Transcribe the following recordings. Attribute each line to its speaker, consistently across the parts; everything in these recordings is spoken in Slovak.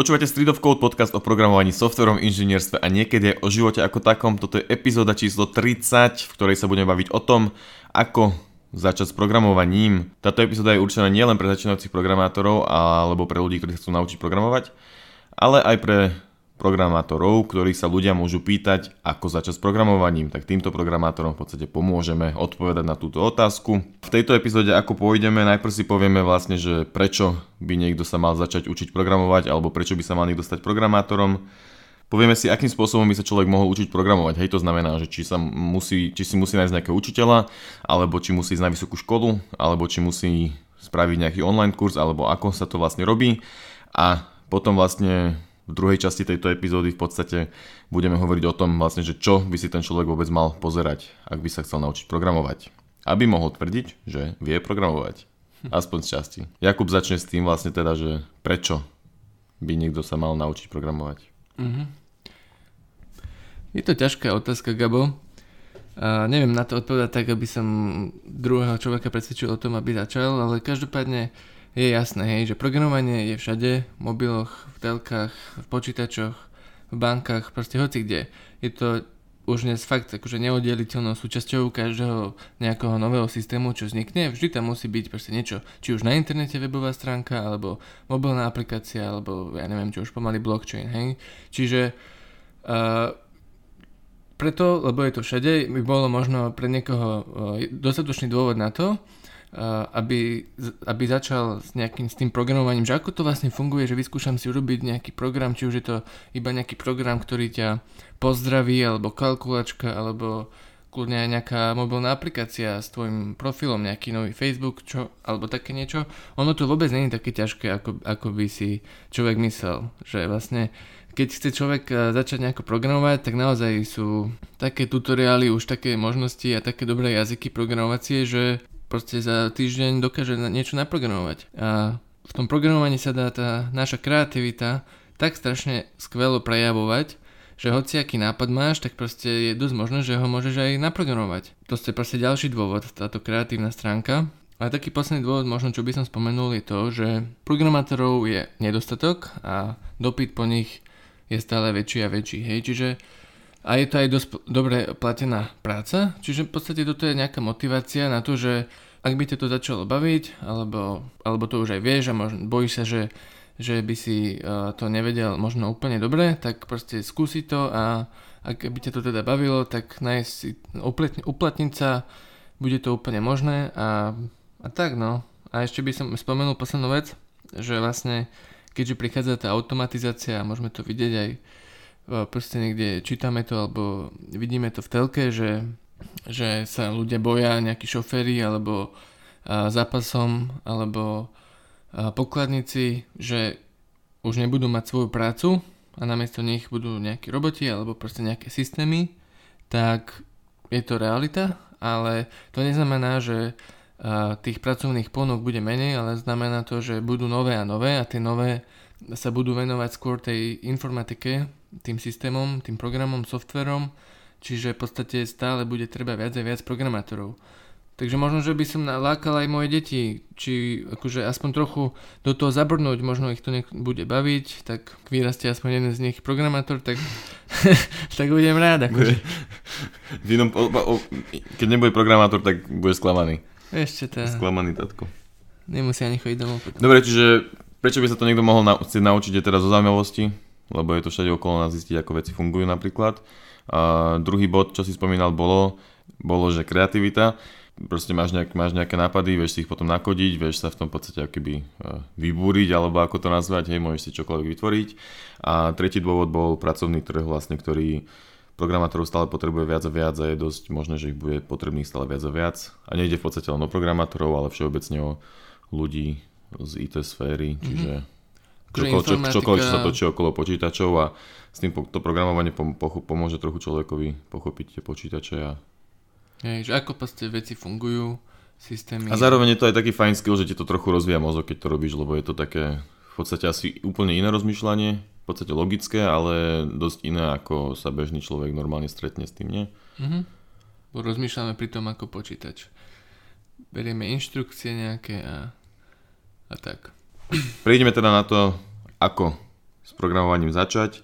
Speaker 1: Počúvate Street of Code podcast o programovaní, softverom, inžinierstve a niekedy aj o živote ako takom. Toto je epizóda číslo 30, v ktorej sa budeme baviť o tom, ako začať s programovaním. Táto epizóda je určená nielen pre začínajúcich programátorov alebo pre ľudí, ktorí sa chcú naučiť programovať, ale aj pre programátorov, ktorých sa ľudia môžu pýtať, ako začať s programovaním, tak týmto programátorom v podstate pomôžeme odpovedať na túto otázku. V tejto epizóde ako pôjdeme, najprv si povieme vlastne, že prečo by niekto sa mal začať učiť programovať, alebo prečo by sa mal niekto stať programátorom. Povieme si, akým spôsobom by sa človek mohol učiť programovať. Hej, to znamená, že či, sa musí, či si musí nájsť nejakého učiteľa, alebo či musí ísť na vysokú školu, alebo či musí spraviť nejaký online kurz, alebo ako sa to vlastne robí. A potom vlastne v druhej časti tejto epizódy v podstate budeme hovoriť o tom vlastne, že čo by si ten človek vôbec mal pozerať, ak by sa chcel naučiť programovať. Aby mohol tvrdiť, že vie programovať. Aspoň z časti. Jakub začne s tým vlastne teda, že prečo by niekto sa mal naučiť programovať. Mm-hmm.
Speaker 2: Je to ťažká otázka, Gabo. A neviem na to odpovedať tak, aby som druhého človeka presvedčil o tom, aby začal, ale každopádne je jasné, hej, že programovanie je všade, v mobiloch, v telkách, v počítačoch, v bankách, proste hoci kde. Je to už dnes fakt akože neoddeliteľnou súčasťou každého nejakého nového systému, čo vznikne. Vždy tam musí byť proste niečo, či už na internete webová stránka, alebo mobilná aplikácia, alebo ja neviem, čo už pomaly blockchain, hej. Čiže uh, preto, lebo je to všade, by bolo možno pre niekoho uh, dostatočný dôvod na to, aby, aby začal s nejakým s tým programovaním, že ako to vlastne funguje, že vyskúšam si urobiť nejaký program, či už je to iba nejaký program, ktorý ťa pozdraví, alebo kalkulačka, alebo kľudne aj nejaká mobilná aplikácia s tvojim profilom, nejaký nový Facebook, čo, alebo také niečo. Ono to vôbec je také ťažké, ako, ako by si človek myslel, že vlastne keď chce človek e, začať nejako programovať, tak naozaj sú také tutoriály, už také možnosti a také dobré jazyky programovacie, že proste za týždeň dokáže niečo naprogramovať. A v tom programovaní sa dá tá naša kreativita tak strašne skvelo prejavovať, že hociaký nápad máš, tak proste je dosť možné, že ho môžeš aj naprogramovať. To je proste ďalší dôvod, táto kreatívna stránka. A taký posledný dôvod, možno čo by som spomenul, je to, že programátorov je nedostatok a dopyt po nich je stále väčší a väčší. Hej, čiže a je to aj dosť dobre platená práca, čiže v podstate toto je nejaká motivácia na to, že ak by ťa to začalo baviť, alebo, alebo to už aj vieš a možno bojíš sa, že, že by si uh, to nevedel možno úplne dobre, tak proste skúsi to a ak by ťa to teda bavilo, tak nájsť si, uplatni, uplatniť sa, bude to úplne možné a, a tak no. A ešte by som spomenul poslednú vec, že vlastne keďže prichádza tá automatizácia, môžeme to vidieť aj proste niekde čítame to alebo vidíme to v telke, že, že sa ľudia boja nejakí šoféry alebo zápasom alebo pokladníci, že už nebudú mať svoju prácu a namiesto nich budú nejakí roboti alebo proste nejaké systémy, tak je to realita, ale to neznamená, že tých pracovných ponúk bude menej, ale znamená to, že budú nové a nové a tie nové sa budú venovať skôr tej informatike, tým systémom, tým programom, softverom, čiže v podstate stále bude treba viac a viac programátorov. Takže možno, že by som nalákal aj moje deti, či akože aspoň trochu do toho zabrnúť, možno ich to bude baviť, tak vyrastie aspoň jeden z nich programátor, tak, tak budem rád. Akože.
Speaker 1: Inom, o, o, keď nebude programátor, tak bude sklamaný.
Speaker 2: Ešte to.
Speaker 1: Sklamaný tatko.
Speaker 2: Nemusí ani chodiť domov. Potom.
Speaker 1: Dobre, čiže prečo by sa to niekto mohol na, naučiť je teraz zo zaujímavosti? Lebo je to všade okolo nás zistiť, ako veci fungujú napríklad. A druhý bod, čo si spomínal, bolo, bolo že kreativita. Proste máš, nejak, máš nejaké nápady, vieš si ich potom nakodiť, vieš sa v tom podstate akoby e, vybúriť, alebo ako to nazvať, hej, môžeš si čokoľvek vytvoriť. A tretí dôvod bol pracovný trh vlastne, ktorý programátorov stále potrebuje viac a viac a je dosť možné, že ich bude potrebných stále viac a viac. A nejde v podstate len o programátorov, ale všeobecne o ľudí z IT sféry, čiže mm-hmm Čokoľvek, čo, čokoľvek, čo sa točí okolo počítačov a s tým to programovanie pomôže trochu človekovi pochopiť tie počítače a...
Speaker 2: Hej, že ako proste veci fungujú, systémy...
Speaker 1: A zároveň je to aj taký fajn skill, že ti to trochu rozvíja mozog, keď to robíš, lebo je to také v podstate asi úplne iné rozmýšľanie, v podstate logické, ale dosť iné, ako sa bežný človek normálne stretne s tým, nie?
Speaker 2: Mhm. Bo rozmýšľame pri tom ako počítač. Berieme inštrukcie nejaké a, a tak.
Speaker 1: Prejdeme teda na to, ako s programovaním začať.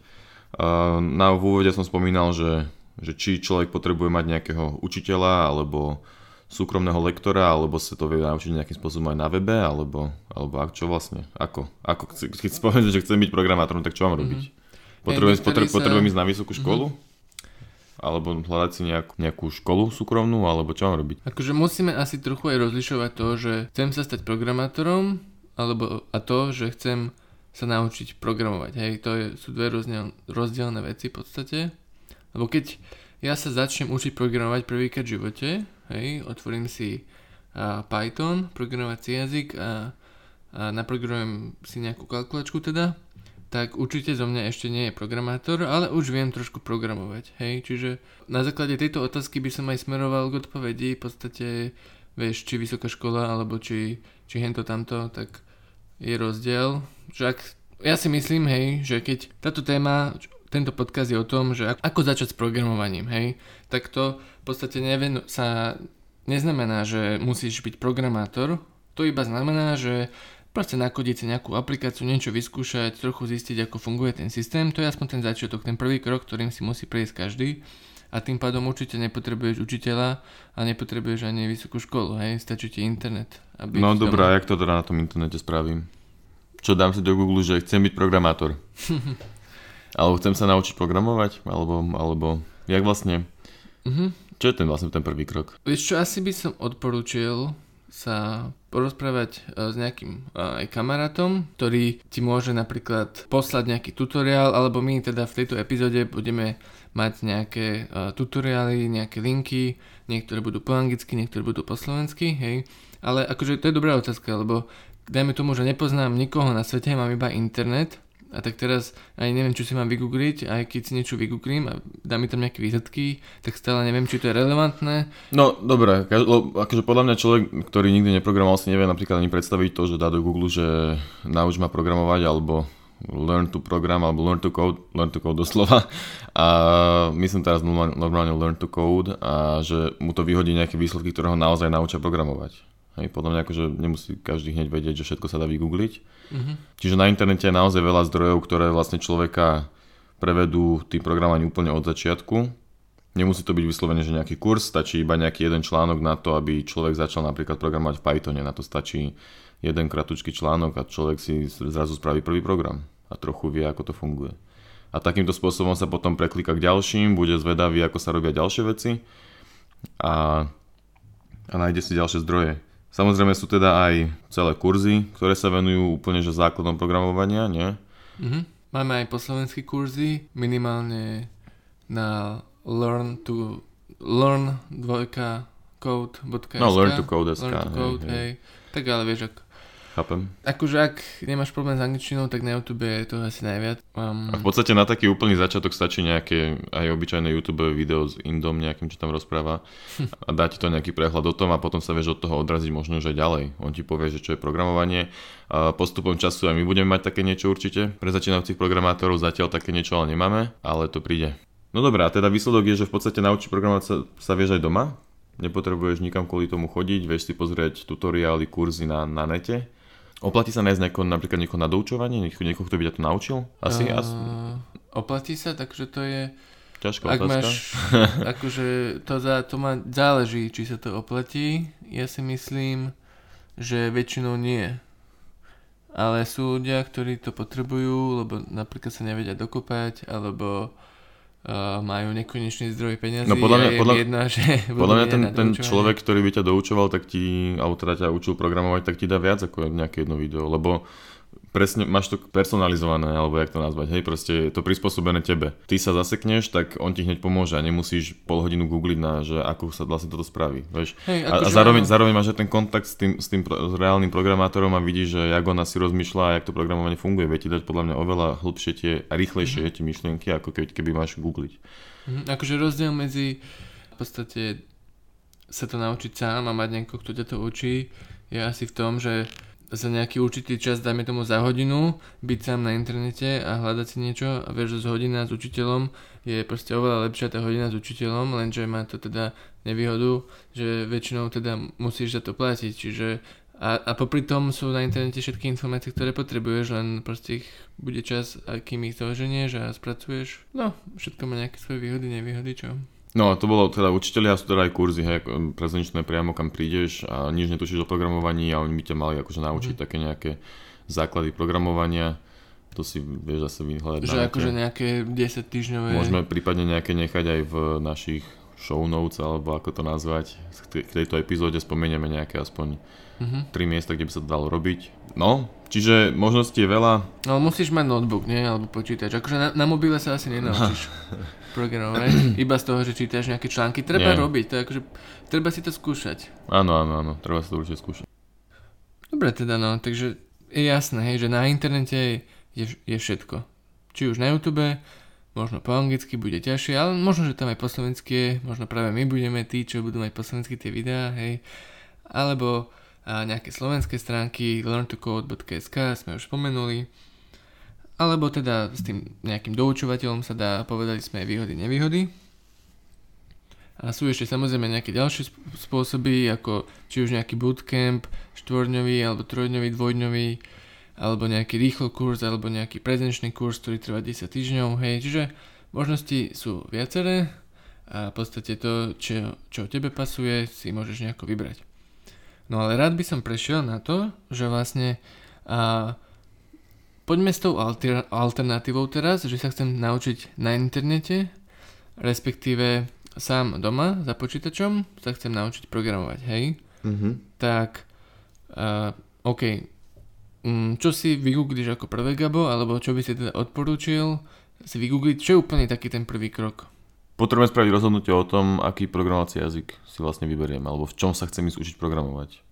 Speaker 1: Na v úvode som spomínal, že, že či človek potrebuje mať nejakého učiteľa alebo súkromného lektora, alebo sa to vie naučiť nejakým spôsobom aj na webe, alebo, alebo čo vlastne, ako, ako keď poviem, že chcem byť programátorom, tak čo mám robiť? Mm-hmm. Potrebujem, potrebujem, sa... potrebujem ísť na vysokú mhm. školu? Mm-hmm. Alebo hľadať si nejakú, nejakú školu súkromnú, alebo čo mám robiť?
Speaker 2: Akože musíme asi trochu aj rozlišovať to, že chcem sa stať programátorom, alebo a to, že chcem sa naučiť programovať. Hej, to je, sú dve rozdiel, rozdielne veci v podstate. Lebo keď ja sa začnem učiť programovať prvýkrát v živote, hej, otvorím si uh, Python, programovací jazyk a, a naprogramujem si nejakú kalkulačku teda, tak určite zo mňa ešte nie je programátor, ale už viem trošku programovať, hej, čiže na základe tejto otázky by som aj smeroval k odpovedi, v podstate, vieš, či vysoká škola, alebo či, či hento tamto, tak je rozdiel, že ak, ja si myslím, hej, že keď táto téma, tento podkaz je o tom, že ako začať s programovaním, hej, tak to v podstate nevien, sa neznamená, že musíš byť programátor, to iba znamená, že proste nakodiť si nejakú aplikáciu, niečo vyskúšať, trochu zistiť, ako funguje ten systém, to je aspoň ten začiatok, ten prvý krok, ktorým si musí prejsť každý a tým pádom určite nepotrebuješ učiteľa a nepotrebuješ ani vysokú školu, hej, stačí ti internet.
Speaker 1: Aby no dobrá, jak to teda na tom internete spravím? Čo dám si do Google, že chcem byť programátor? alebo chcem sa naučiť programovať? Alebo, alebo jak vlastne? Mm-hmm. Čo je ten vlastne ten prvý krok?
Speaker 2: Vieš čo, asi by som odporúčil sa porozprávať e, s nejakým e, aj kamarátom, ktorý ti môže napríklad poslať nejaký tutoriál, alebo my teda v tejto epizóde budeme mať nejaké uh, tutoriály, nejaké linky, niektoré budú po anglicky, niektoré budú po slovensky, hej. Ale akože to je dobrá otázka, lebo dajme tomu, že nepoznám nikoho na svete, mám iba internet a tak teraz aj neviem, čo si mám vygoogliť, aj keď si niečo vygooglím a dá mi tam nejaké výsledky, tak stále neviem, či to je relevantné.
Speaker 1: No, dobre, akože podľa mňa človek, ktorý nikdy neprogramoval, si nevie napríklad ani predstaviť to, že dá do Google, že nauč ma programovať, alebo learn to program alebo learn to code, learn to code doslova a myslím teraz normálne learn to code a že mu to vyhodí nejaké výsledky, ktoré ho naozaj naučia programovať. Hej, podľa mňa akože nemusí každý hneď vedieť, že všetko sa dá vygoogliť. Mm-hmm. Čiže na internete je naozaj veľa zdrojov, ktoré vlastne človeka prevedú tým programovaním úplne od začiatku. Nemusí to byť vyslovene, že nejaký kurz, stačí iba nejaký jeden článok na to, aby človek začal napríklad programovať v Pythone. Na to stačí jeden kratučký článok a človek si zrazu spraví prvý program a trochu vie, ako to funguje. A takýmto spôsobom sa potom preklika k ďalším, bude zvedavý, ako sa robia ďalšie veci a, a nájde si ďalšie zdroje. Samozrejme sú teda aj celé kurzy, ktoré sa venujú úplne že základom programovania, nie?
Speaker 2: Mm-hmm. Máme aj po slovenské kurzy, minimálne na learn to learn dvojka code.sk
Speaker 1: No learn to code.sk
Speaker 2: learn to code, hej, hej. hej. Tak ale vieš, ak
Speaker 1: Chápem.
Speaker 2: Akože ak nemáš problém s angličtinou, tak na YouTube je to asi najviac.
Speaker 1: Um... A v podstate na taký úplný začiatok stačí nejaké aj obyčajné YouTube video s Indom nejakým, čo tam rozpráva a dá ti to nejaký prehľad o tom a potom sa vieš od toho odraziť možno aj ďalej. On ti povie, že čo je programovanie. A postupom času aj my budeme mať také niečo určite. Pre začínajúcich programátorov zatiaľ také niečo ale nemáme, ale to príde. No dobré, a teda výsledok je, že v podstate naučiť programovať sa, sa vieš aj doma, nepotrebuješ nikam kvôli tomu chodiť, vieš si pozrieť tutoriály, kurzy na, na nete Oplatí sa nájsť nejako, napríklad niekoho na doučovanie, niekoho, niekoho, kto by ťa to naučil? Asi, uh, asi.
Speaker 2: Oplatí sa, takže to je...
Speaker 1: Ťažká Ak otázka. máš,
Speaker 2: akože to, za, to má, záleží, či sa to oplatí. Ja si myslím, že väčšinou nie. Ale sú ľudia, ktorí to potrebujú, lebo napríklad sa nevedia dokopať, alebo uh, majú nekonečný zdroj peniazy
Speaker 1: no podľa mňa, podľa,
Speaker 2: jedna, že
Speaker 1: podľa mňa ten, ten človek, ktorý by ťa doučoval, tak ti, alebo teda ťa učil programovať, tak ti dá viac ako nejaké jedno video, lebo presne máš to personalizované, alebo jak to nazvať, hej, proste je to prispôsobené tebe. Ty sa zasekneš, tak on ti hneď pomôže a nemusíš pol hodinu googliť na, že ako sa vlastne toto spraví, vieš.
Speaker 2: Hej,
Speaker 1: a, a akože zároveň, zároveň máš aj ten kontakt s tým, s tým s reálnym programátorom a vidíš, že jak on asi rozmýšľa a jak to programovanie funguje. Vie ti dať podľa mňa oveľa hlbšie tie a rýchlejšie mm-hmm. tie myšlienky, ako keď, keby máš googliť.
Speaker 2: Mm-hmm. Akože rozdiel medzi v podstate sa to naučiť sám a mať niekoho, kto ťa to učí, je asi v tom, že za nejaký určitý čas, dajme tomu za hodinu, byť sám na internete a hľadať si niečo a vieš, že z hodina s učiteľom je proste oveľa lepšia tá hodina s učiteľom, lenže má to teda nevýhodu, že väčšinou teda musíš za to platiť, čiže A, a popri tom sú na internete všetky informácie, ktoré potrebuješ, len proste ich bude čas, akým ich zoženieš a spracuješ. No, všetko má nejaké svoje výhody, nevýhody, čo?
Speaker 1: No to bolo teda učiteľia sú teda aj kurzy, hej, prezenčné priamo kam prídeš a nič netušíš o programovaní a oni by ťa mali akože naučiť mm. také nejaké základy programovania. To si vieš zase vyhľadať.
Speaker 2: Že akože nejaké 10 týždňové...
Speaker 1: Môžeme prípadne nejaké nechať aj v našich show notes, alebo ako to nazvať. K tejto epizóde spomenieme nejaké aspoň uh-huh. tri miesta, kde by sa to dalo robiť. No, čiže možností je veľa.
Speaker 2: No musíš mať notebook, nie? Alebo počítač. Akože na, na mobile sa asi nenaučíš programovať. Iba z toho, že čítaš nejaké články. Treba nie. robiť, to je akože, treba si to skúšať.
Speaker 1: Áno, áno, áno, treba si to určite skúšať.
Speaker 2: Dobre teda no, takže je jasné, hej, že na internete je, je všetko. Či už na YouTube, možno po anglicky bude ťažšie, ale možno, že tam aj po slovensky je, možno práve my budeme tí, čo budú mať po slovensky tie videá, hej. Alebo a nejaké slovenské stránky, learntocode.sk sme už spomenuli, alebo teda s tým nejakým doučovateľom sa dá, povedali sme aj výhody, nevýhody. A sú ešte samozrejme nejaké ďalšie spôsoby, ako či už nejaký bootcamp, štvorňový alebo trojdňový, dvojdňový, alebo nejaký rýchlo kurz, alebo nejaký prezenčný kurz, ktorý trvá 10 týždňov, hej, čiže možnosti sú viaceré a v podstate to, čo, čo tebe pasuje, si môžeš nejako vybrať. No ale rád by som prešiel na to, že vlastne a, poďme s tou alter, alternatívou teraz, že sa chcem naučiť na internete, respektíve sám doma za počítačom sa chcem naučiť programovať, hej? Mm-hmm. Tak, uh, OK, um, čo si vygoogliš ako prvé, Gabo, alebo čo by si teda odporúčil si vygoogliť, čo je úplne taký ten prvý krok?
Speaker 1: Potrebujeme spraviť rozhodnutie o tom, aký programovací jazyk si vlastne vyberiem, alebo v čom sa chcem ísť učiť programovať.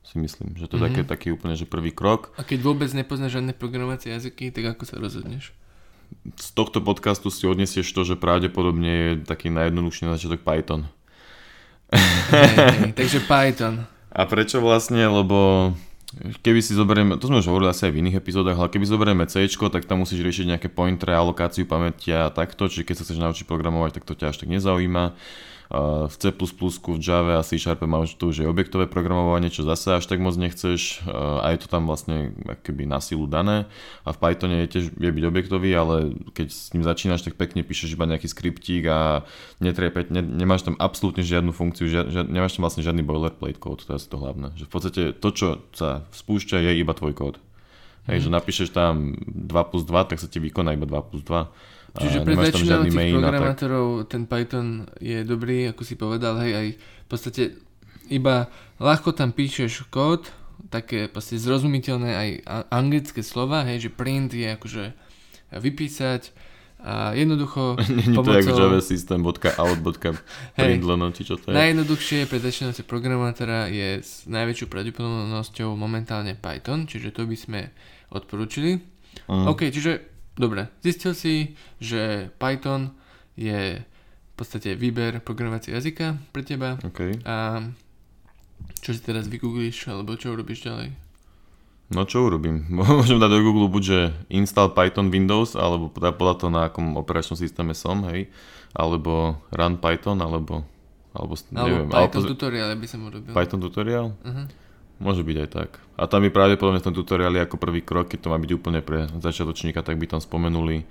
Speaker 1: Si myslím, že to je mm-hmm. taký, taký úplne že prvý krok.
Speaker 2: A keď vôbec nepoznáš žiadne programovacie jazyky, tak ako sa rozhodneš?
Speaker 1: Z tohto podcastu si odnesieš to, že pravdepodobne je taký najjednoduchší na začiatok Python.
Speaker 2: Hey, takže Python.
Speaker 1: A prečo vlastne? Lebo Keby si zoberieme, to sme už hovorili asi aj v iných epizódach, ale keby zoberieme C, tak tam musíš riešiť nejaké pointre, alokáciu pamäti a takto, čiže keď sa chceš naučiť programovať, tak to ťa až tak nezaujíma v C++, v Java a C Sharpe máš tu už je objektové programovanie, čo zase až tak moc nechceš a je to tam vlastne keby na silu dané a v Pythone je tiež vie byť objektový, ale keď s ním začínaš, tak pekne píšeš iba nejaký skriptík a netrepeť, ne, nemáš tam absolútne žiadnu funkciu, žia, žia, nemáš tam vlastne žiadny boilerplate kód, to je asi to hlavné. Že v podstate to, čo sa spúšťa, je iba tvoj kód. Hej, mm. že napíšeš tam 2 plus 2, tak sa ti vykoná iba 2 plus 2
Speaker 2: Čiže pre začínajúcich programátorov ten Python je dobrý, ako si povedal, hej, aj v podstate iba ľahko tam píšeš kód, také proste zrozumiteľné aj anglické slova, hej, že print je akože vypísať a jednoducho
Speaker 1: Není pomocou... to jak Java system len, či čo to je?
Speaker 2: Najjednoduchšie pre začínajúceho programátora je s najväčšou pravdepodobnosťou momentálne Python, čiže to by sme odporúčili. Mm. OK, čiže Dobre, zistil si, že Python je v podstate výber programovacie jazyka pre teba.
Speaker 1: Okay.
Speaker 2: A čo si teraz vygoogliš, alebo čo urobíš ďalej?
Speaker 1: No čo urobím? Môžem dať do Google buď, že install Python Windows, alebo podľa toho, na akom operačnom systéme som, hej, alebo run Python, alebo alebo,
Speaker 2: neviem, Python alebo, tutorial by som urobil.
Speaker 1: Python tutorial? Uh-huh. Môže byť aj tak. A tam je pravdepodobne v tom tutoriáli ako prvý krok, keď to má byť úplne pre začiatočníka, tak by tam spomenuli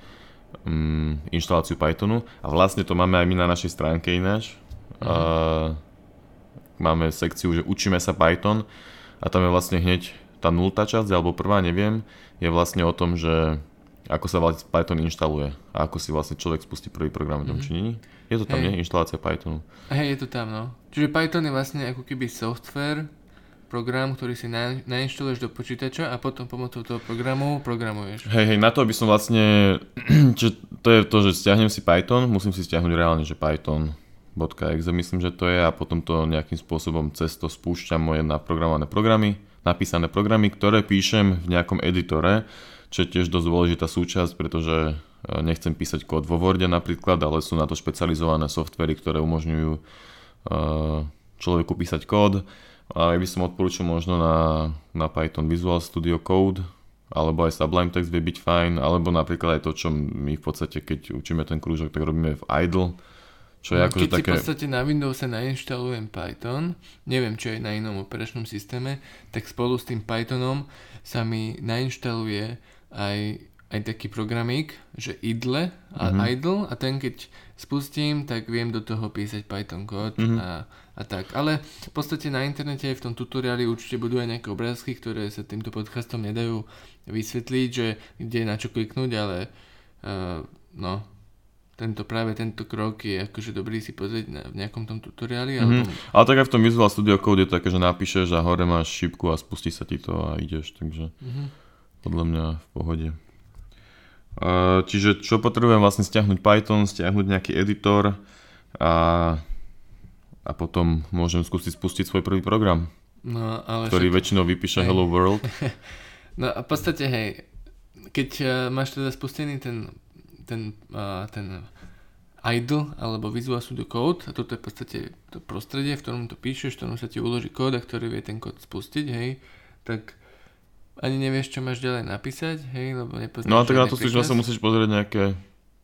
Speaker 1: um, inštaláciu Pythonu. A vlastne to máme aj my na našej stránke ináč. Uh, máme sekciu, že učíme sa Python a tam je vlastne hneď tá nultá časť, alebo prvá, neviem, je vlastne o tom, že ako sa vlastne Python inštaluje a ako si vlastne človek spustí prvý program v tom, mm-hmm. či nie? Je to tam, hey. nie? Inštalácia Pythonu.
Speaker 2: Hej, je to tam, no. Čiže Python je vlastne ako keby software, program, ktorý si na, nainštaluješ do počítača a potom pomocou toho programu programuješ.
Speaker 1: Hej, hej, na to, aby som vlastne, čiže to je to, že stiahnem si Python, musím si stiahnuť reálne, že Python.exe myslím, že to je a potom to nejakým spôsobom cez to spúšťam moje naprogramované programy, napísané programy, ktoré píšem v nejakom editore, čo je tiež dosť dôležitá súčasť, pretože e, nechcem písať kód vo Worde napríklad, ale sú na to špecializované softvery, ktoré umožňujú e, človeku písať kód a ja by som odporúčil možno na, na Python Visual Studio Code, alebo aj Sublime Text vie byť fajn, alebo napríklad aj to, čo my v podstate, keď učíme ten krúžok, tak robíme v Idle, Čo je akože
Speaker 2: Keď
Speaker 1: také...
Speaker 2: v podstate na Windowse nainštalujem Python, neviem, čo je na inom operačnom systéme, tak spolu s tým Pythonom sa mi nainštaluje aj, aj taký programík, že idle a
Speaker 1: Mhm.
Speaker 2: idle a ten keď spustím, tak viem do toho písať Python kód
Speaker 1: Mhm.
Speaker 2: a, a tak. Ale v podstate na internete aj v tom tutoriáli určite budú aj nejaké obrázky, ktoré sa týmto podcastom nedajú vysvetliť, že kde na čo kliknúť, ale uh, no, tento práve tento krok je akože dobrý si pozrieť na, v nejakom tom tutoriáli,
Speaker 1: Mhm.
Speaker 2: alebo
Speaker 1: Ale tak aj v tom Visual Studio Code je také, že napíšeš a hore máš šipku a spustí sa ti to a ideš, takže
Speaker 2: Mhm.
Speaker 1: podľa mňa v pohode. Uh, čiže čo potrebujem vlastne stiahnuť Python, stiahnuť nejaký editor a, a potom môžem skúsiť spustiť svoj prvý program,
Speaker 2: No, ale
Speaker 1: ktorý
Speaker 2: však,
Speaker 1: väčšinou vypíše
Speaker 2: Hej.
Speaker 1: Hello World.
Speaker 2: no a v podstate, hej, keď uh, máš teda spustený ten, ten, uh, ten idle alebo Visual Studio Code a toto je v podstate to prostredie, v ktorom to píšeš, v ktorom sa ti uloží kód a ktorý vie ten kód spustiť, hej, tak ani nevieš, čo máš ďalej napísať, hej, lebo nepoznáš
Speaker 1: No a tak na to si
Speaker 2: príkaz.
Speaker 1: vlastne musíš pozrieť nejaké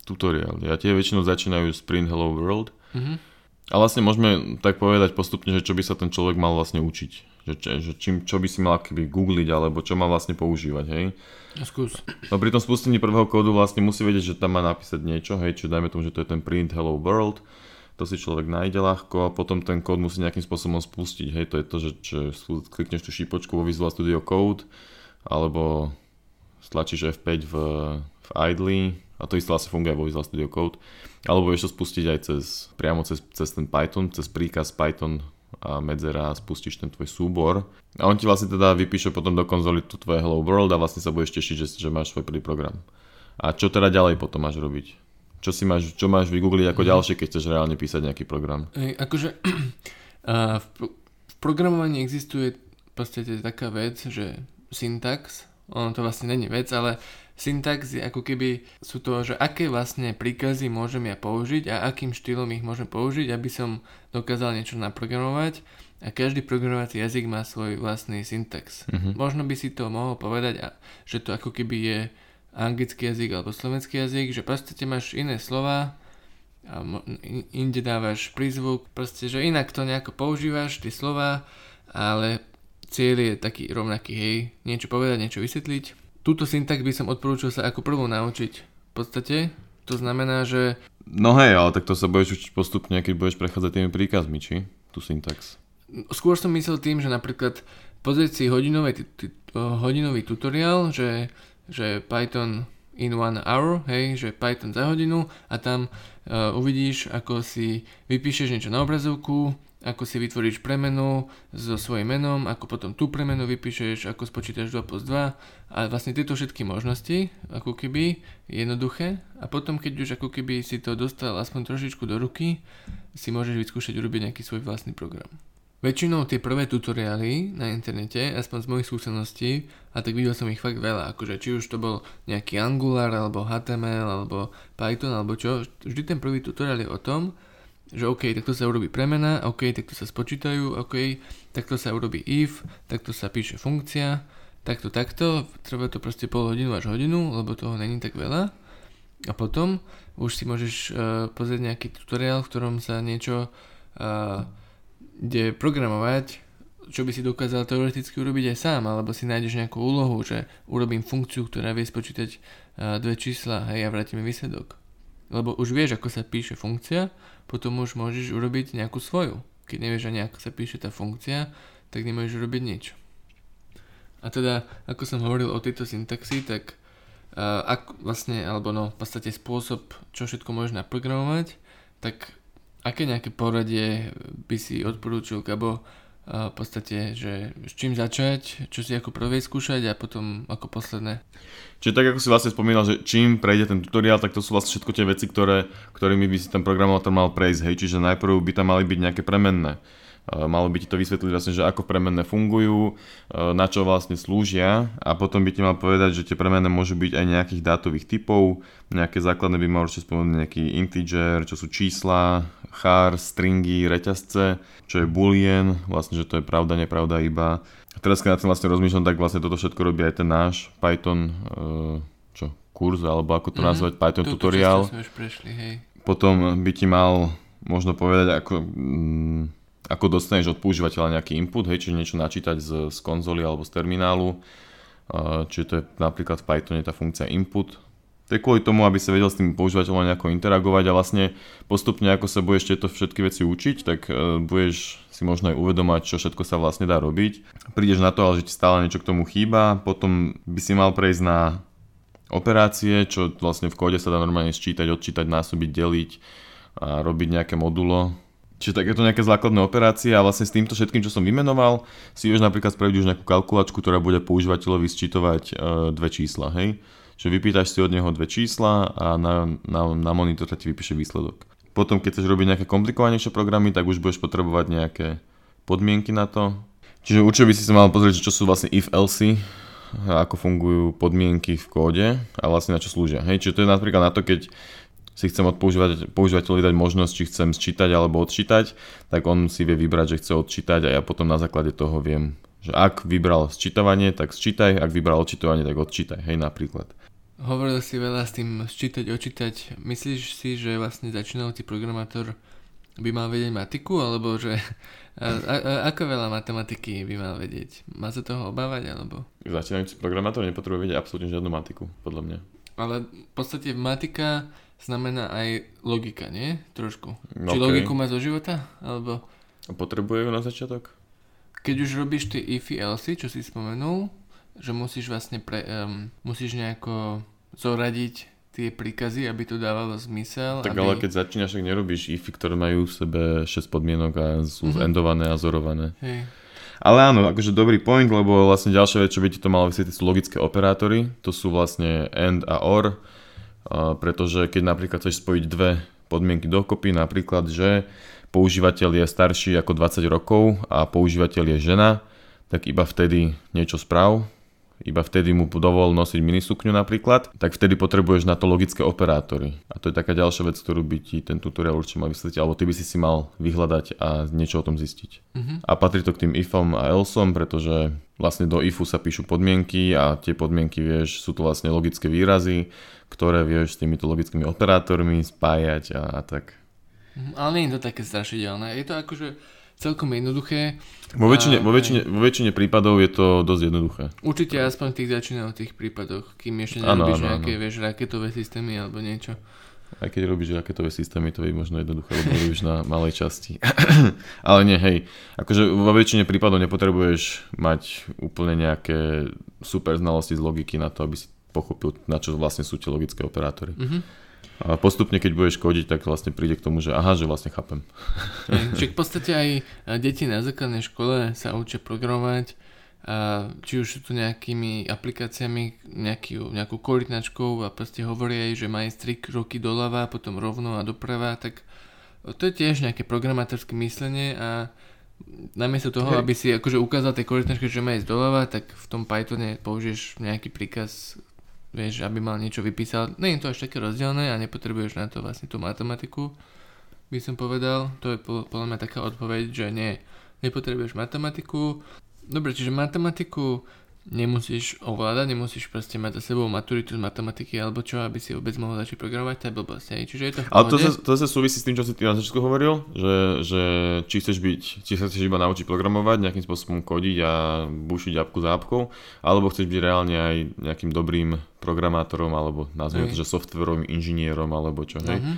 Speaker 1: tutoriály. A tie väčšinou začínajú sprint Hello World.
Speaker 2: Mhm.
Speaker 1: A vlastne môžeme tak povedať postupne, že čo by sa ten človek mal vlastne učiť. Že, čo- že čím, čo by si mal keby googliť, alebo čo má vlastne používať, hej.
Speaker 2: No, skús.
Speaker 1: No pri tom spustení prvého kódu vlastne musí vedieť, že tam má napísať niečo, hej, čiže dajme tomu, že to je ten print Hello World, to si človek nájde ľahko a potom ten kód musí nejakým spôsobom spustiť, hej, to je to, že, že klikneš tú šípočku vo Visual Studio Code, alebo stlačíš F5 v, v idly, a to isté vlastne funguje aj vo Visual Studio Code, alebo vieš to spustiť aj cez, priamo cez, cez ten Python, cez príkaz Python a medzera a spustíš ten tvoj súbor. A on ti vlastne teda vypíše potom do konzoly tú tvoje Hello World a vlastne sa budeš tešiť, že, že máš svoj prvý program. A čo teda ďalej potom máš robiť? Čo si máš, čo máš vygoogliť ako ďalšie, keď chceš reálne písať nejaký program?
Speaker 2: Hej, akože a v, pro- v programovaní existuje v podstate taká vec, že syntax, ono to vlastne není vec, ale syntax je ako keby sú to, že aké vlastne príkazy môžem ja použiť a akým štýlom ich môžem použiť, aby som dokázal niečo naprogramovať a každý programovací jazyk má svoj vlastný syntax.
Speaker 1: Mhm.
Speaker 2: Možno by si to mohol povedať, že to ako keby je anglický jazyk alebo slovenský jazyk, že podstate máš iné slova, a inde dávaš prízvuk, proste, že inak to nejako používaš, tie slova, ale cieľ je taký rovnaký, hej, niečo povedať, niečo vysvetliť. Túto syntax by som odporúčal sa ako prvú naučiť. V podstate, to znamená, že
Speaker 1: No hej, ale tak to sa budeš učiť postupne, keď budeš prechádzať tými príkazmi, či? Tu syntax.
Speaker 2: skôr som myslel tým, že napríklad pozrieť si hodinové, t- hodinový tutoriál, že, že Python in one hour, hej, že Python za hodinu a tam uh, uvidíš, ako si vypíšeš niečo na obrazovku, ako si vytvoríš premenu so svojím menom, ako potom tú premenu vypíšeš, ako spočítaš 2 plus 2 a vlastne tieto všetky možnosti, ako keby jednoduché a potom keď už ako keby si to dostal aspoň trošičku do ruky, si môžeš vyskúšať urobiť nejaký svoj vlastný program. Väčšinou tie prvé tutoriály na internete, aspoň z mojich skúseností, a tak videl som ich fakt veľa, akože či už to bol nejaký Angular, alebo HTML, alebo Python, alebo čo, vždy ten prvý tutoriál je o tom, že OK, takto sa urobí premena, OK, takto sa spočítajú, OK, takto sa urobí if, takto sa píše funkcia, takto, takto, treba to proste pol hodinu až hodinu, lebo toho není tak veľa. A potom už si môžeš uh, pozrieť nejaký tutoriál, v ktorom sa niečo uh, ide programovať, čo by si dokázal teoreticky urobiť aj sám, alebo si nájdeš nejakú úlohu, že urobím funkciu, ktorá vie spočítať uh, dve čísla a vráti mi výsledok. Lebo už vieš, ako sa píše funkcia, potom už môžeš urobiť nejakú svoju. Keď nevieš ani ako sa píše tá funkcia, tak nemôžeš urobiť nič. A teda, ako som hovoril o tejto syntaxi, tak uh, ak vlastne, alebo no, v podstate spôsob, čo všetko môžeš naprogramovať, tak aké nejaké poradie by si odporúčil, uh, v podstate, že s čím začať, čo si ako prvé skúšať a potom ako posledné.
Speaker 1: Čiže tak ako si vlastne spomínal, že čím prejde ten tutoriál, tak to sú vlastne všetko tie veci, ktoré, ktorými by si ten programátor mal prejsť, hej, čiže najprv by tam mali byť nejaké premenné. Uh, malo by ti to vysvetliť vlastne, že ako premenné fungujú, uh, na čo vlastne slúžia a potom by ti mal povedať, že tie premenné môžu byť aj nejakých dátových typov, nejaké základné by mal určite spomenúť nejaký integer, čo sú čísla, char, stringy, reťazce, čo je boolean, vlastne, že to je pravda, nepravda iba. A teraz keď na tým vlastne rozmýšľam, tak vlastne toto všetko robí aj ten náš Python, uh, čo, kurz, alebo ako to
Speaker 2: Mhm.
Speaker 1: nazvať, Python
Speaker 2: Túto
Speaker 1: tutoriál.
Speaker 2: prešli, hej.
Speaker 1: Potom by ti mal možno povedať, ako, mm, ako dostaneš od používateľa nejaký input, hej, čiže niečo načítať z, z konzoly alebo z terminálu, čiže to je napríklad v Pythone tá funkcia input, to je kvôli tomu, aby sa vedel s tým používateľom nejako interagovať a vlastne postupne ako sa budeš tieto všetky veci učiť, tak uh, budeš si možno aj uvedomať, čo všetko sa vlastne dá robiť. Prídeš na to, ale že ti stále niečo k tomu chýba, potom by si mal prejsť na operácie, čo vlastne v kóde sa dá normálne sčítať, odčítať, násobiť, deliť a robiť nejaké modulo. Čiže takéto nejaké základné operácie a vlastne s týmto všetkým, čo som vymenoval, si vieš napríklad spraviť už nejakú kalkulačku, ktorá bude používateľovi sčítovať uh, dve čísla, hej? že vypýtaš si od neho dve čísla a na, na, na monitor ti vypíše výsledok. Potom, keď chceš robiť nejaké komplikovanejšie programy, tak už budeš potrebovať nejaké podmienky na to. Čiže určite by si sa mal pozrieť, čo sú vlastne if-else, ako fungujú podmienky v kóde a vlastne na čo slúžia. Hej, čiže to je napríklad na to, keď si chcem od používateľ, používateľovi dať možnosť, či chcem sčítať alebo odčítať, tak on si vie vybrať, že chce odčítať a ja potom na základe toho viem, že ak vybral sčítavanie, tak sčítaj, ak vybral odčítavanie, tak odčítaj, hej napríklad.
Speaker 2: Hovoril si veľa s tým sčítať, očítať. Myslíš si, že vlastne začínajúci programátor by mal vedieť matiku, alebo že a, a, a, ako veľa matematiky by mal vedieť? Má sa toho obávať, alebo?
Speaker 1: Začínajúci programátor nepotrebuje vedieť absolútne žiadnu matiku, podľa mňa.
Speaker 2: Ale v podstate matika znamená aj logika, nie? Trošku. No, Či okay. logiku má zo života? Alebo...
Speaker 1: Potrebuje ju na začiatok?
Speaker 2: Keď už robíš tie ify else, čo si spomenul, že musíš vlastne pre, um, musíš nejako zoradiť tie príkazy, aby to dávalo zmysel.
Speaker 1: Tak
Speaker 2: aby...
Speaker 1: ale keď začínaš, tak nerobíš ify, ktoré majú v sebe 6 podmienok a sú mm-hmm. endované a zorované.
Speaker 2: Hej.
Speaker 1: Ale áno, akože dobrý point, lebo vlastne ďalšia vec, čo by ti to malo vysvetliť, sú logické operátory. To sú vlastne AND a OR, pretože keď napríklad chceš spojiť dve podmienky dokopy, napríklad, že používateľ je starší ako 20 rokov a používateľ je žena, tak iba vtedy niečo správ, iba vtedy mu dovol nosiť minisukňu napríklad, tak vtedy potrebuješ na to logické operátory. A to je taká ďalšia vec, ktorú by ti ten tutoriál určite mal vysvetliť, alebo ty by si si mal vyhľadať a niečo o tom zistiť. Uh-huh. A patrí to k tým ifom a elsom, pretože vlastne do ifu sa píšu podmienky a tie podmienky, vieš, sú to vlastne logické výrazy, ktoré vieš s týmito logickými operátormi spájať a, a tak.
Speaker 2: Mhm, ale nie je to také strašidelné. Je to akože celkom jednoduché.
Speaker 1: Vo väčšine, a, vo, väčšine, vo väčšine prípadov je to dosť jednoduché.
Speaker 2: Určite aspoň v tých začínajúcich prípadoch, kým ešte nerobíš ano, nejaké ano. Vieš, raketové systémy alebo niečo.
Speaker 1: Aj keď robíš raketové systémy, to je možno jednoduché, lebo robíš na malej časti. Ale nie, hej, akože vo väčšine prípadov nepotrebuješ mať úplne nejaké super znalosti z logiky na to, aby si pochopil, na čo vlastne sú tie logické operátory. Mm-hmm. A postupne, keď budeš kodiť, tak vlastne príde k tomu, že aha, že vlastne chápem.
Speaker 2: Čiže v podstate aj deti na základnej škole sa učia programovať, či už sú to nejakými aplikáciami, nejaký, nejakou koordinačkou a proste hovoria aj, že má ísť 3 kroky doľava, potom rovno a doprava, tak to je tiež nejaké programátorské myslenie a namiesto toho, Hej. aby si akože ukázal tej koordinačke, že má ísť doľava, tak v tom Pythone použiješ nejaký príkaz, vieš, aby mal niečo vypísal. Nie je to až také rozdielne a nepotrebuješ na to vlastne tú matematiku, by som povedal. To je podľa mňa taká odpoveď, že nie, nepotrebuješ matematiku. Dobre, čiže matematiku nemusíš ovládať, nemusíš proste mať za sebou maturitu z matematiky alebo čo, aby si vôbec mohol začať programovať, to je blbosť. Čiže je to v
Speaker 1: Ale to sa, to sa súvisí s tým, čo si ty na začiatku hovoril, že, že či chceš byť, či sa chceš iba naučiť programovať, nejakým spôsobom kodiť a bušiť apku za apkou, alebo chceš byť reálne aj nejakým dobrým programátorom, alebo nazvime to, že softverovým inžinierom, alebo čo, hej. Uh-huh.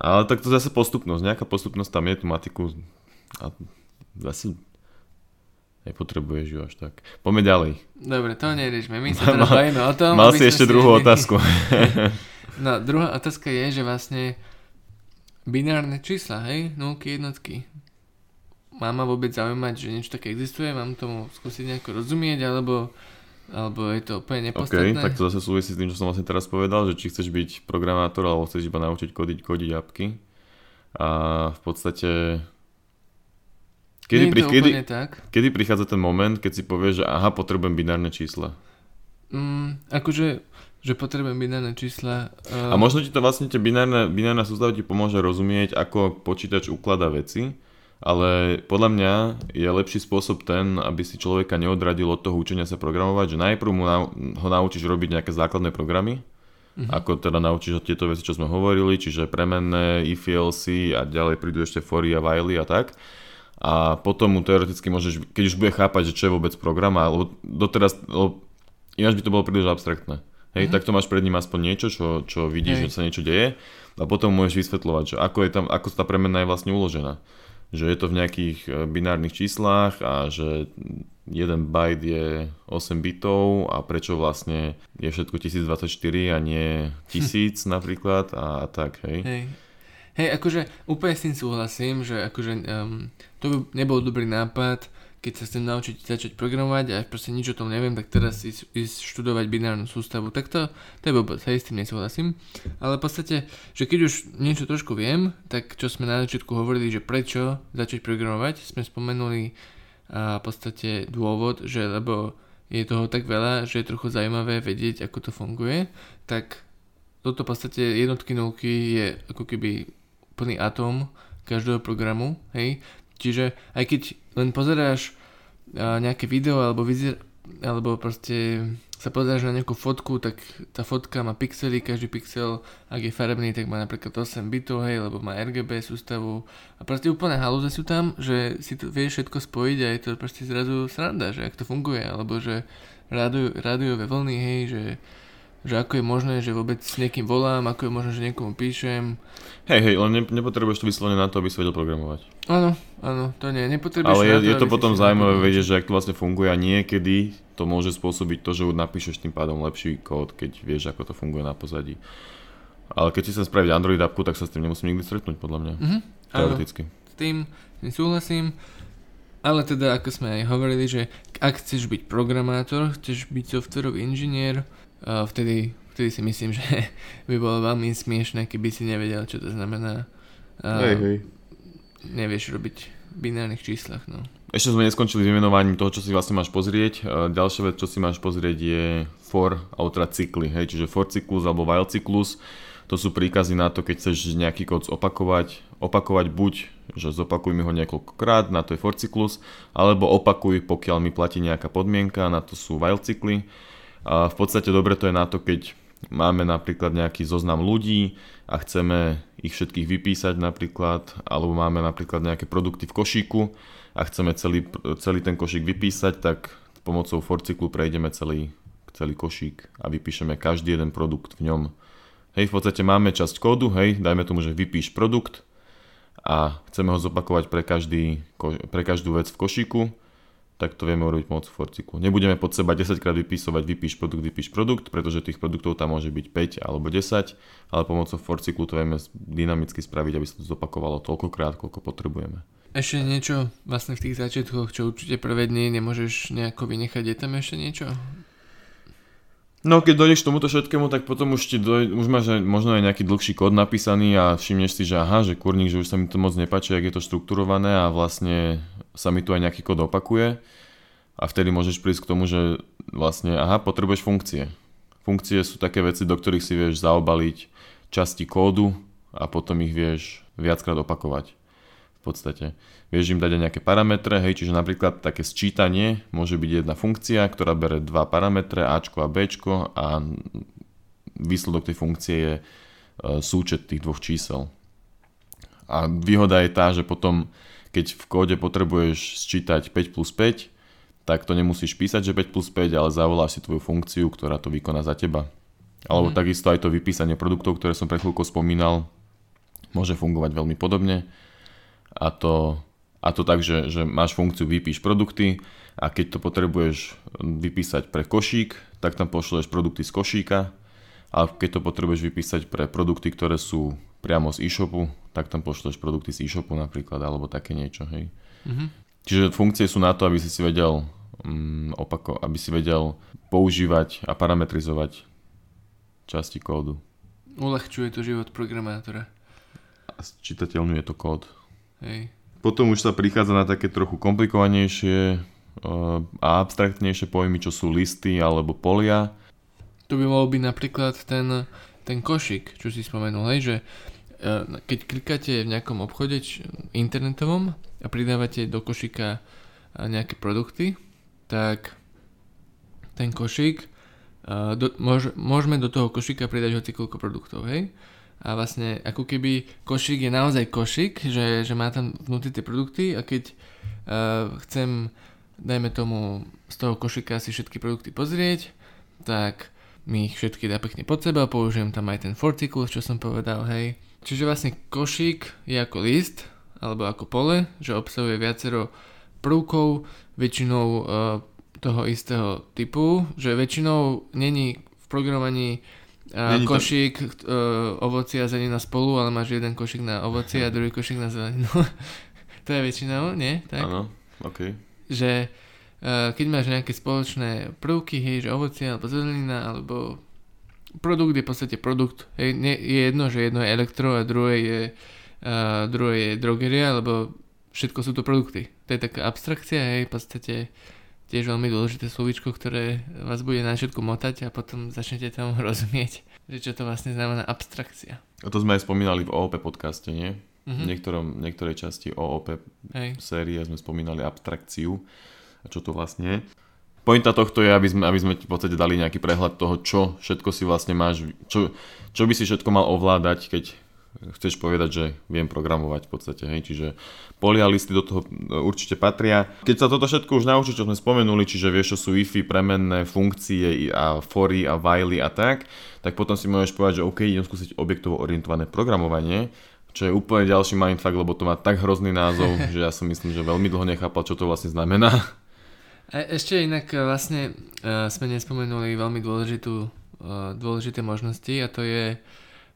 Speaker 1: Ale tak to zase postupnosť, nejaká postupnosť tam je, tú matiku a zase Nepotrebuješ ju až tak. Poďme ďalej.
Speaker 2: Dobre, to neriešme. My sa teraz bavíme o tom.
Speaker 1: Mal si ešte druhú otázku.
Speaker 2: no, druhá otázka je, že vlastne binárne čísla, hej, nulky, jednotky. Má ma vôbec zaujímať, že niečo také existuje? Mám tomu skúsiť nejako rozumieť, alebo, alebo je to úplne nepodstatné?
Speaker 1: OK, tak to zase súvisí s tým, čo som vlastne teraz povedal, že či chceš byť programátor, alebo chceš iba naučiť kodiť, kodiť apky. A v podstate Kedy, pri, kedy, tak. kedy prichádza ten moment, keď si povieš, že aha, potrebujem binárne čísla?
Speaker 2: Mm, akože, že potrebujem binárne čísla.
Speaker 1: Uh... A možno ti to vlastne tie binárne, binárna sústava ti pomôže rozumieť, ako počítač ukladá veci, ale podľa mňa je lepší spôsob ten, aby si človeka neodradil od toho učenia sa programovať, že najprv mu na, ho naučíš robiť nejaké základné programy Mm-hmm. Ako teda naučíš tieto veci, čo sme hovorili, čiže premenné, IFLC a ďalej prídu ešte fory a while a tak. A potom mu teoreticky môžeš, keď už bude chápať, že čo je vôbec program, alebo doteraz, lebo ináč by to bolo príliš abstraktné. Hej, mm-hmm. tak to máš pred ním aspoň niečo, čo, čo vidíš, Hej. že sa niečo deje a potom môžeš vysvetľovať, že ako, je tam, ako tá premena je vlastne uložená. Že je to v nejakých e, binárnych číslach a že jeden byte je 8 bitov a prečo vlastne je všetko 1024 a nie 1000 napríklad a tak, hej.
Speaker 2: Hej. Hej, akože úplne s tým súhlasím, že akože um, to by nebol dobrý nápad keď sa chcem naučiť začať programovať a proste nič o tom neviem, tak teraz ísť, ísť študovať binárnu sústavu, tak to, to je blbosť, hej, s tým nesúhlasím. Ale v podstate, že keď už niečo trošku viem, tak čo sme na začiatku hovorili, že prečo začať programovať, sme spomenuli a v podstate dôvod, že lebo je toho tak veľa, že je trochu zaujímavé vedieť, ako to funguje, tak toto v podstate jednotky nulky je ako keby plný atóm každého programu, hej, Čiže aj keď len pozeráš nejaké video alebo, vyzer, alebo proste sa pozeráš na nejakú fotku, tak tá fotka má pixely, každý pixel, ak je farebný, tak má napríklad 8 bitov, hej, lebo má RGB sústavu. A proste úplne halúze sú tam, že si to vieš všetko spojiť a je to proste zrazu sranda, že ak to funguje, alebo že rádio, rádiové vlny, hej, že že ako je možné, že vôbec s niekým volám, ako je možné, že niekomu píšem.
Speaker 1: Hej, hej, len ne, nepotrebuješ to vyslovene na to, aby si vedel programovať.
Speaker 2: Áno, áno, to nie, nepotrebuješ
Speaker 1: Ale je,
Speaker 2: to,
Speaker 1: je to potom zaujímavé vedieť, že ak to vlastne funguje a niekedy to môže spôsobiť to, že napíšeš tým pádom lepší kód, keď vieš, ako to funguje na pozadí. Ale keď si sa spraviť Android appku, tak sa s tým nemusím nikdy stretnúť, podľa mňa. Mm-hmm, Teoreticky.
Speaker 2: Áno, s tým súhlasím. Ale teda, ako sme aj hovorili, že ak chceš byť programátor, chceš byť softwarový inžinier, vtedy, vtedy si myslím, že by bolo veľmi smiešné, keby si nevedel, čo to znamená.
Speaker 1: Uh, hej, hej.
Speaker 2: Nevieš robiť v binárnych číslach, no.
Speaker 1: Ešte sme neskončili vymenovaním toho, čo si vlastne máš pozrieť. Ďalšia vec, čo si máš pozrieť je for a teda cykly, hej, čiže for cyklus alebo while cyklus. To sú príkazy na to, keď chceš nejaký kód opakovať, opakovať buď, že zopakuj mi ho niekoľkokrát, na to je for cyklus, alebo opakuj, pokiaľ mi platí nejaká podmienka, na to sú while cykly. A v podstate dobre to je na to, keď máme napríklad nejaký zoznam ľudí a chceme ich všetkých vypísať napríklad, alebo máme napríklad nejaké produkty v košíku a chceme celý, celý ten košík vypísať, tak pomocou for cyklu prejdeme celý, celý košík a vypíšeme každý jeden produkt v ňom. Hej, v podstate máme časť kódu, hej, dajme tomu, že vypíš produkt a chceme ho zopakovať pre, každý, pre každú vec v košíku tak to vieme urobiť pomocou forciku. Nebudeme pod seba 10 krát vypisovať vypíš produkt, vypíš produkt, pretože tých produktov tam môže byť 5 alebo 10, ale pomocou forciku to vieme dynamicky spraviť, aby sa to zopakovalo toľkokrát, koľko potrebujeme.
Speaker 2: Ešte niečo vlastne v tých začiatkoch, čo určite prvé dni nemôžeš nejako vynechať, je tam ešte niečo?
Speaker 1: No keď dojdeš k tomuto všetkému, tak potom už, ti doj- už máš aj, možno aj nejaký dlhší kód napísaný a všimneš si, že aha, že kurník, že už sa mi to moc nepáči, ak je to štrukturované a vlastne sa mi tu aj nejaký kód opakuje a vtedy môžeš prísť k tomu, že vlastne aha, potrebuješ funkcie. Funkcie sú také veci, do ktorých si vieš zaobaliť časti kódu a potom ich vieš viackrát opakovať v podstate. Vieš im dať aj nejaké parametre, hej, čiže napríklad také sčítanie môže byť jedna funkcia, ktorá bere dva parametre, Ačko a Bčko a výsledok tej funkcie je e, súčet tých dvoch čísel. A výhoda je tá, že potom, keď v kóde potrebuješ sčítať 5 plus 5, tak to nemusíš písať, že 5 plus 5, ale zavoláš si tvoju funkciu, ktorá to vykoná za teba. Alebo mm. takisto aj to vypísanie produktov, ktoré som pred chvíľkou spomínal, môže fungovať veľmi podobne. A to a to tak, že, že máš funkciu vypíš produkty a keď to potrebuješ vypísať pre košík, tak tam pošleš produkty z košíka a keď to potrebuješ vypísať pre produkty, ktoré sú priamo z e-shopu, tak tam pošleš produkty z e-shopu napríklad alebo také niečo, hej. Mm-hmm. Čiže funkcie sú na to, aby si si vedel um, opako, aby si vedel používať a parametrizovať časti kódu.
Speaker 2: Uľahčuje to život programátora.
Speaker 1: A čitateľňuje to kód.
Speaker 2: Hej.
Speaker 1: Potom už sa prichádza na také trochu komplikovanejšie uh, a abstraktnejšie pojmy, čo sú listy alebo polia.
Speaker 2: Tu by mohol byť napríklad ten, ten košík, čo si spomenul, hej, že keď klikáte v nejakom obchode č, internetovom a pridávate do košíka nejaké produkty, tak ten košík uh, do, môž, môžeme do toho košíka pridať hoci koľko produktov, hej? A vlastne ako keby košík je naozaj košík, že, že má tam vnútri tie produkty a keď uh, chcem, dajme tomu, z toho košíka si všetky produkty pozrieť, tak mi ich všetky dá pekne pod seba, použijem tam aj ten forticulus, čo som povedal, hej. Čiže vlastne košík je ako list, alebo ako pole, že obsahuje viacero prvkov, väčšinou uh, toho istého typu, že väčšinou není v programovaní uh, není košík to... uh, ovoci a zelenina spolu, ale máš jeden košík na ovoci a druhý košík na zeleninu. to je väčšinou, nie? Tak?
Speaker 1: Áno, OK.
Speaker 2: Že uh, keď máš nejaké spoločné prvky, hej, že ovoci alebo zelenina, alebo produkt je v podstate produkt. Hej, nie, je jedno, že jedno je elektro a druhé je a druhé je drogeria, lebo všetko sú to produkty. To je taká abstrakcia, hej, v podstate tiež veľmi dôležité slovíčko, ktoré vás bude na všetko motať a potom začnete tomu rozumieť, že čo to vlastne znamená abstrakcia.
Speaker 1: A to sme aj spomínali v OOP podcaste, nie? Mm-hmm. V niektorom, niektorej časti OOP Hej. série sme spomínali abstrakciu a čo to vlastne je. Pointa tohto je, aby sme, aby sme ti v podstate dali nejaký prehľad toho, čo všetko si vlastne máš, čo, čo by si všetko mal ovládať, keď chceš povedať, že viem programovať v podstate, hej, čiže polialisty do toho e, určite patria. Keď sa toto všetko už naučíš, čo sme spomenuli, čiže vieš, čo sú IFI, premenné funkcie a fory a whiley a tak, tak potom si môžeš povedať, že OK, idem skúsiť objektovo orientované programovanie, čo je úplne ďalší mindfuck, lebo to má tak hrozný názov, že ja som myslím, že veľmi dlho nechápal, čo to vlastne znamená.
Speaker 2: A ešte inak e, vlastne uh, sme nespomenuli veľmi dôležitú, uh, dôležité možnosti a to je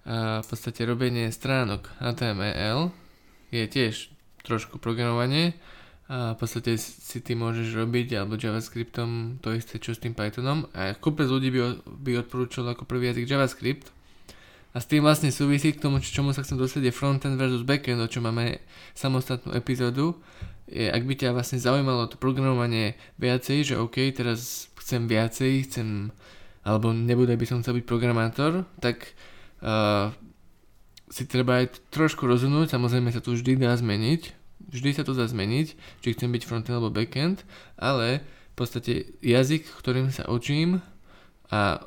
Speaker 2: a v podstate robenie stránok HTML je tiež trošku programovanie a v podstate si ty môžeš robiť alebo JavaScriptom to isté čo s tým Pythonom. A kopec ľudí by, by odporúčal ako prvý jazyk JavaScript. A s tým vlastne súvisí k tomu, čomu sa chcem dostať frontend versus backend, o čo máme samostatnú epizódu je, ak by ťa vlastne zaujímalo to programovanie viacej, že OK, teraz chcem viacej, chcem alebo nebude by som chcel byť programátor, tak uh, si treba aj trošku rozhodnúť, samozrejme sa to vždy dá zmeniť, vždy sa to dá zmeniť, či chcem byť frontend alebo backend, ale v podstate jazyk, ktorým sa učím a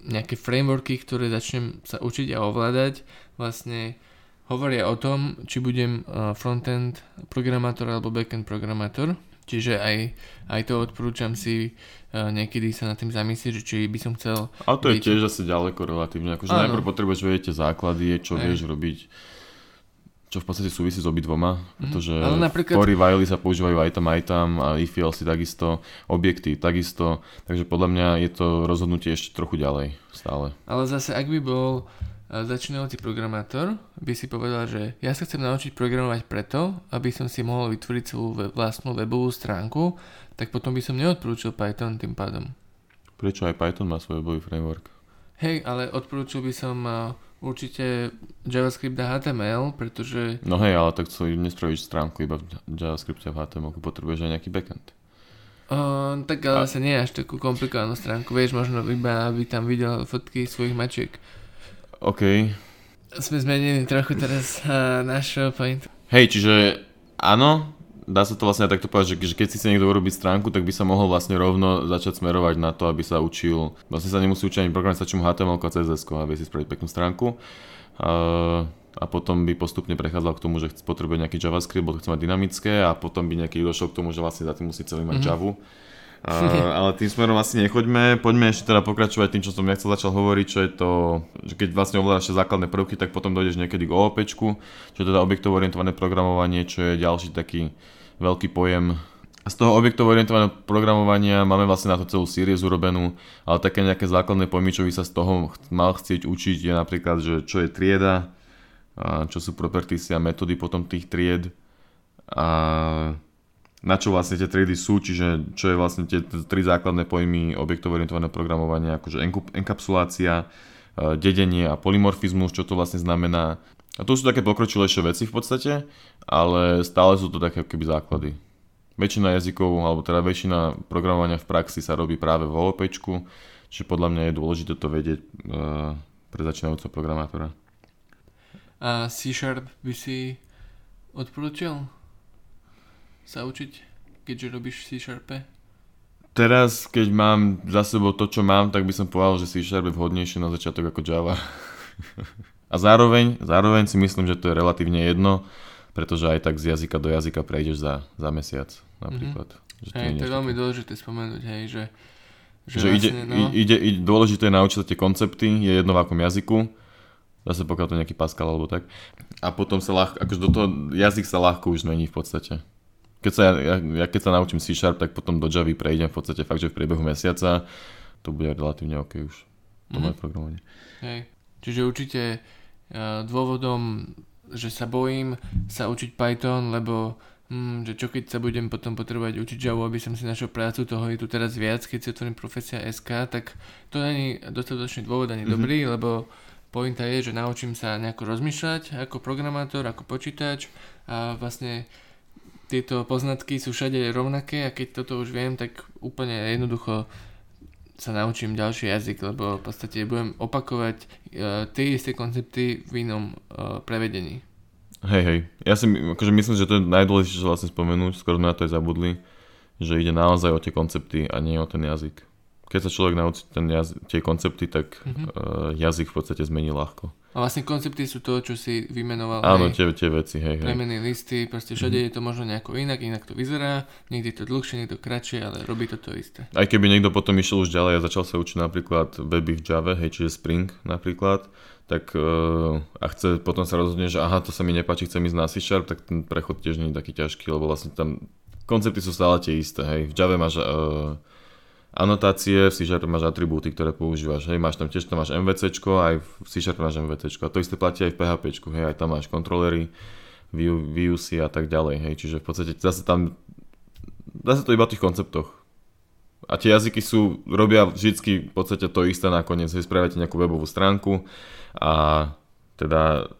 Speaker 2: nejaké frameworky, ktoré začnem sa učiť a ovládať, vlastne hovoria o tom, či budem frontend programátor alebo backend programátor. Čiže aj, aj to odporúčam si uh, niekedy sa nad tým zamyslieť, že či by som chcel...
Speaker 1: A to byť... je tiež asi ďaleko relatívne. Akože Áno. najprv potrebuješ vedieť základy, čo aj. vieš robiť čo v podstate súvisí s obidvoma, mhm. pretože mm, napríklad... Cory Wiley sa používajú aj tam, aj tam a IFL si takisto, objekty takisto, takže podľa mňa je to rozhodnutie ešte trochu ďalej stále.
Speaker 2: Ale zase, ak by bol začínajúci programátor by si povedal, že ja sa chcem naučiť programovať preto, aby som si mohol vytvoriť svoju vlastnú webovú stránku, tak potom by som neodporúčil Python tým pádom.
Speaker 1: Prečo aj Python má svoj webový framework?
Speaker 2: Hej, ale odporúčil by som určite JavaScript a HTML, pretože...
Speaker 1: No hej, ale tak co nespravíš stránku iba v JavaScripte a v HTML, potrebuješ aj nejaký backend.
Speaker 2: Uh, tak ale a... sa nie až takú komplikovanú stránku, vieš, možno iba aby tam videl fotky svojich mačiek.
Speaker 1: OK.
Speaker 2: Sme zmenili trochu teraz uh, náš point.
Speaker 1: Hej, čiže áno, dá sa to vlastne takto povedať, že, že keď si chce niekto urobiť stránku, tak by sa mohol vlastne rovno začať smerovať na to, aby sa učil, vlastne sa nemusí učiť ani program, stačí mu HTML a CSS a vie si spraviť peknú stránku. Uh, a potom by postupne prechádzal k tomu, že potrebuje nejaký JavaScript, bo to chce mať dynamické a potom by nejaký došiel k tomu, že vlastne za tým musí celý mať mm-hmm. Javu Ale tým smerom asi nechoďme. Poďme ešte teda pokračovať tým, čo som ja chcel začal hovoriť, čo je to, že keď vlastne ovládaš základné prvky, tak potom dojdeš niekedy k OOP, čo je teda objektovo orientované programovanie, čo je ďalší taký veľký pojem. A z toho objektovo orientovaného programovania máme vlastne na to celú sériu urobenú, ale také nejaké základné pojmy, čo by sa z toho mal chcieť učiť, je napríklad, že čo je trieda, čo sú properties a metódy potom tých tried a na čo vlastne tie triedy sú, čiže čo je vlastne tie tri základné pojmy objektovo orientované programovanie, akože enkapsulácia, e, dedenie a polymorfizmus, čo to vlastne znamená. A to sú také pokročilejšie veci v podstate, ale stále sú to také keby základy. Väčšina jazykov, alebo teda väčšina programovania v praxi sa robí práve v OOP, čiže podľa mňa je dôležité to vedieť uh, pre začínajúceho programátora.
Speaker 2: A C-Sharp by si odporúčil? Sa učiť, keďže robíš C-Sharpe?
Speaker 1: To Teraz, keď mám za sebou to, čo mám, tak by som povedal, že C Sharp je vhodnejšie na začiatok ako Java. A zároveň, zároveň si myslím, že to je relatívne jedno, pretože aj tak z jazyka do jazyka prejdeš za, za mesiac napríklad. Mm-hmm.
Speaker 2: Že to, hej, to je veľmi dôležité spomenúť, hej, že,
Speaker 1: že, že vlastne, ide, no... ide, ide, dôležité je naučiť sa tie koncepty, je jedno v akom jazyku, zase pokiaľ to nejaký Pascal alebo tak. A potom sa ľahko, akože do toho jazyk sa ľahko už zmení v podstate. Keď sa, ja, ja keď sa naučím C Sharp, tak potom do Java prejdem v podstate fakt, že v priebehu mesiaca to bude relatívne OK už. To mm-hmm. moje programovanie.
Speaker 2: Hej. Čiže určite uh, dôvodom, že sa bojím sa učiť Python, lebo hm, že čo keď sa budem potom potrebovať učiť Java, aby som si našiel prácu, toho je tu teraz viac, keď si otvorím profesia SK, tak to není dostatočný dôvod ani mm-hmm. dobrý, lebo pointa je, že naučím sa nejako rozmýšľať ako programátor, ako počítač a vlastne tieto poznatky sú všade rovnaké a keď toto už viem, tak úplne jednoducho sa naučím ďalší jazyk, lebo v podstate budem opakovať uh, tie isté koncepty v inom uh, prevedení.
Speaker 1: Hej, hej. Ja si akože myslím, že to je najdôležitejšie vlastne spomenúť, skoro na to aj zabudli, že ide naozaj o tie koncepty a nie o ten jazyk. Keď sa človek naučí ten jazyk, tie koncepty, tak mm-hmm. uh, jazyk v podstate zmení ľahko.
Speaker 2: A vlastne koncepty sú to, čo si vymenoval.
Speaker 1: Áno, tie, tie veci, hej, hej.
Speaker 2: Premeny listy, proste všade mm-hmm. je to možno nejako inak, inak to vyzerá, niekde je to dlhšie, niekto kratšie, ale robí to to isté.
Speaker 1: Aj keby niekto potom išiel už ďalej a začal sa učiť napríklad weby v Java, hej, čiže Spring napríklad, tak uh, a chce potom sa rozhodne, že aha, to sa mi nepáči, chcem ísť na C Sharp, tak ten prechod tiež nie je taký ťažký, lebo vlastne tam koncepty sú stále tie isté, hej. V Java máš uh, anotácie, v C Sharp máš atribúty, ktoré používaš. Hej, máš tam tiež tam máš MVC, aj v C Sharp máš MVC. A to isté platí aj v PHP, hej, aj tam máš kontrolery, VUC a tak ďalej. Hej, čiže v podstate zase tam zase to iba v tých konceptoch. A tie jazyky sú, robia vždycky v podstate to isté nakoniec. Hej, spravíte nejakú webovú stránku a teda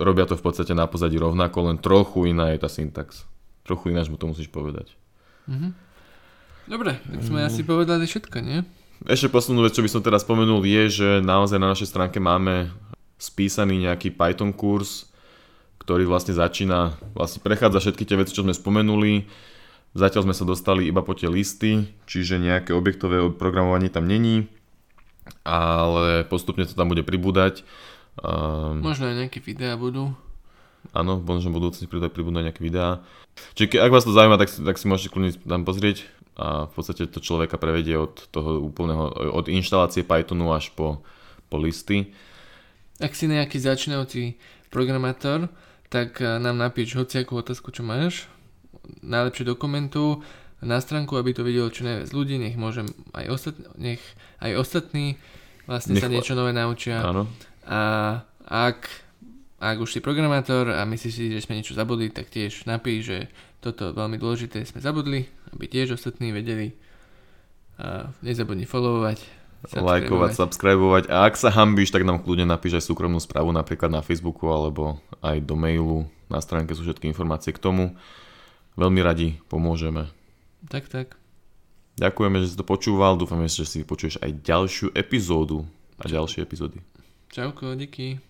Speaker 1: robia to v podstate na pozadí rovnako, len trochu iná je tá syntax. Trochu ináč mu to musíš povedať. Mm-hmm.
Speaker 2: Dobre, tak sme mm. asi povedali všetko, nie?
Speaker 1: Ešte poslednú vec, čo by som teraz spomenul, je, že naozaj na našej stránke máme spísaný nejaký Python kurz, ktorý vlastne začína, vlastne prechádza všetky tie veci, čo sme spomenuli. Zatiaľ sme sa dostali iba po tie listy, čiže nejaké objektové programovanie tam není, ale postupne to tam bude pribúdať.
Speaker 2: Um, možno aj nejaké videá budú.
Speaker 1: Áno, možno v budúcnosti pribúdať nejaké videá. Čiže ak vás to zaujíma, tak, tak si môžete kľudne tam pozrieť a v podstate to človeka prevedie od toho úplného, od inštalácie Pythonu až po, po listy.
Speaker 2: Ak si nejaký začínajúci programátor, tak eh, nám napíš hociakú otázku, čo máš, najlepšie dokumentu na stránku, aby to videlo čo najviac ľudí, nech môžem aj ostatní, nech aj ostatní vlastne nech... sa niečo nové naučia.
Speaker 1: Áno.
Speaker 2: A ak, ak už si programátor a myslíš si, že sme niečo zabudli, tak tiež napíš, že toto veľmi dôležité sme zabudli, aby tiež ostatní vedeli. A nezabudni followovať,
Speaker 1: lajkovať, subscribovať a ak sa hambíš, tak nám kľudne napíš aj súkromnú správu napríklad na Facebooku alebo aj do mailu. Na stránke sú všetky informácie k tomu. Veľmi radi pomôžeme.
Speaker 2: Tak, tak.
Speaker 1: Ďakujeme, že si to počúval. Dúfame, že si počuješ aj ďalšiu epizódu a ďalšie epizódy.
Speaker 2: Čauko, díky.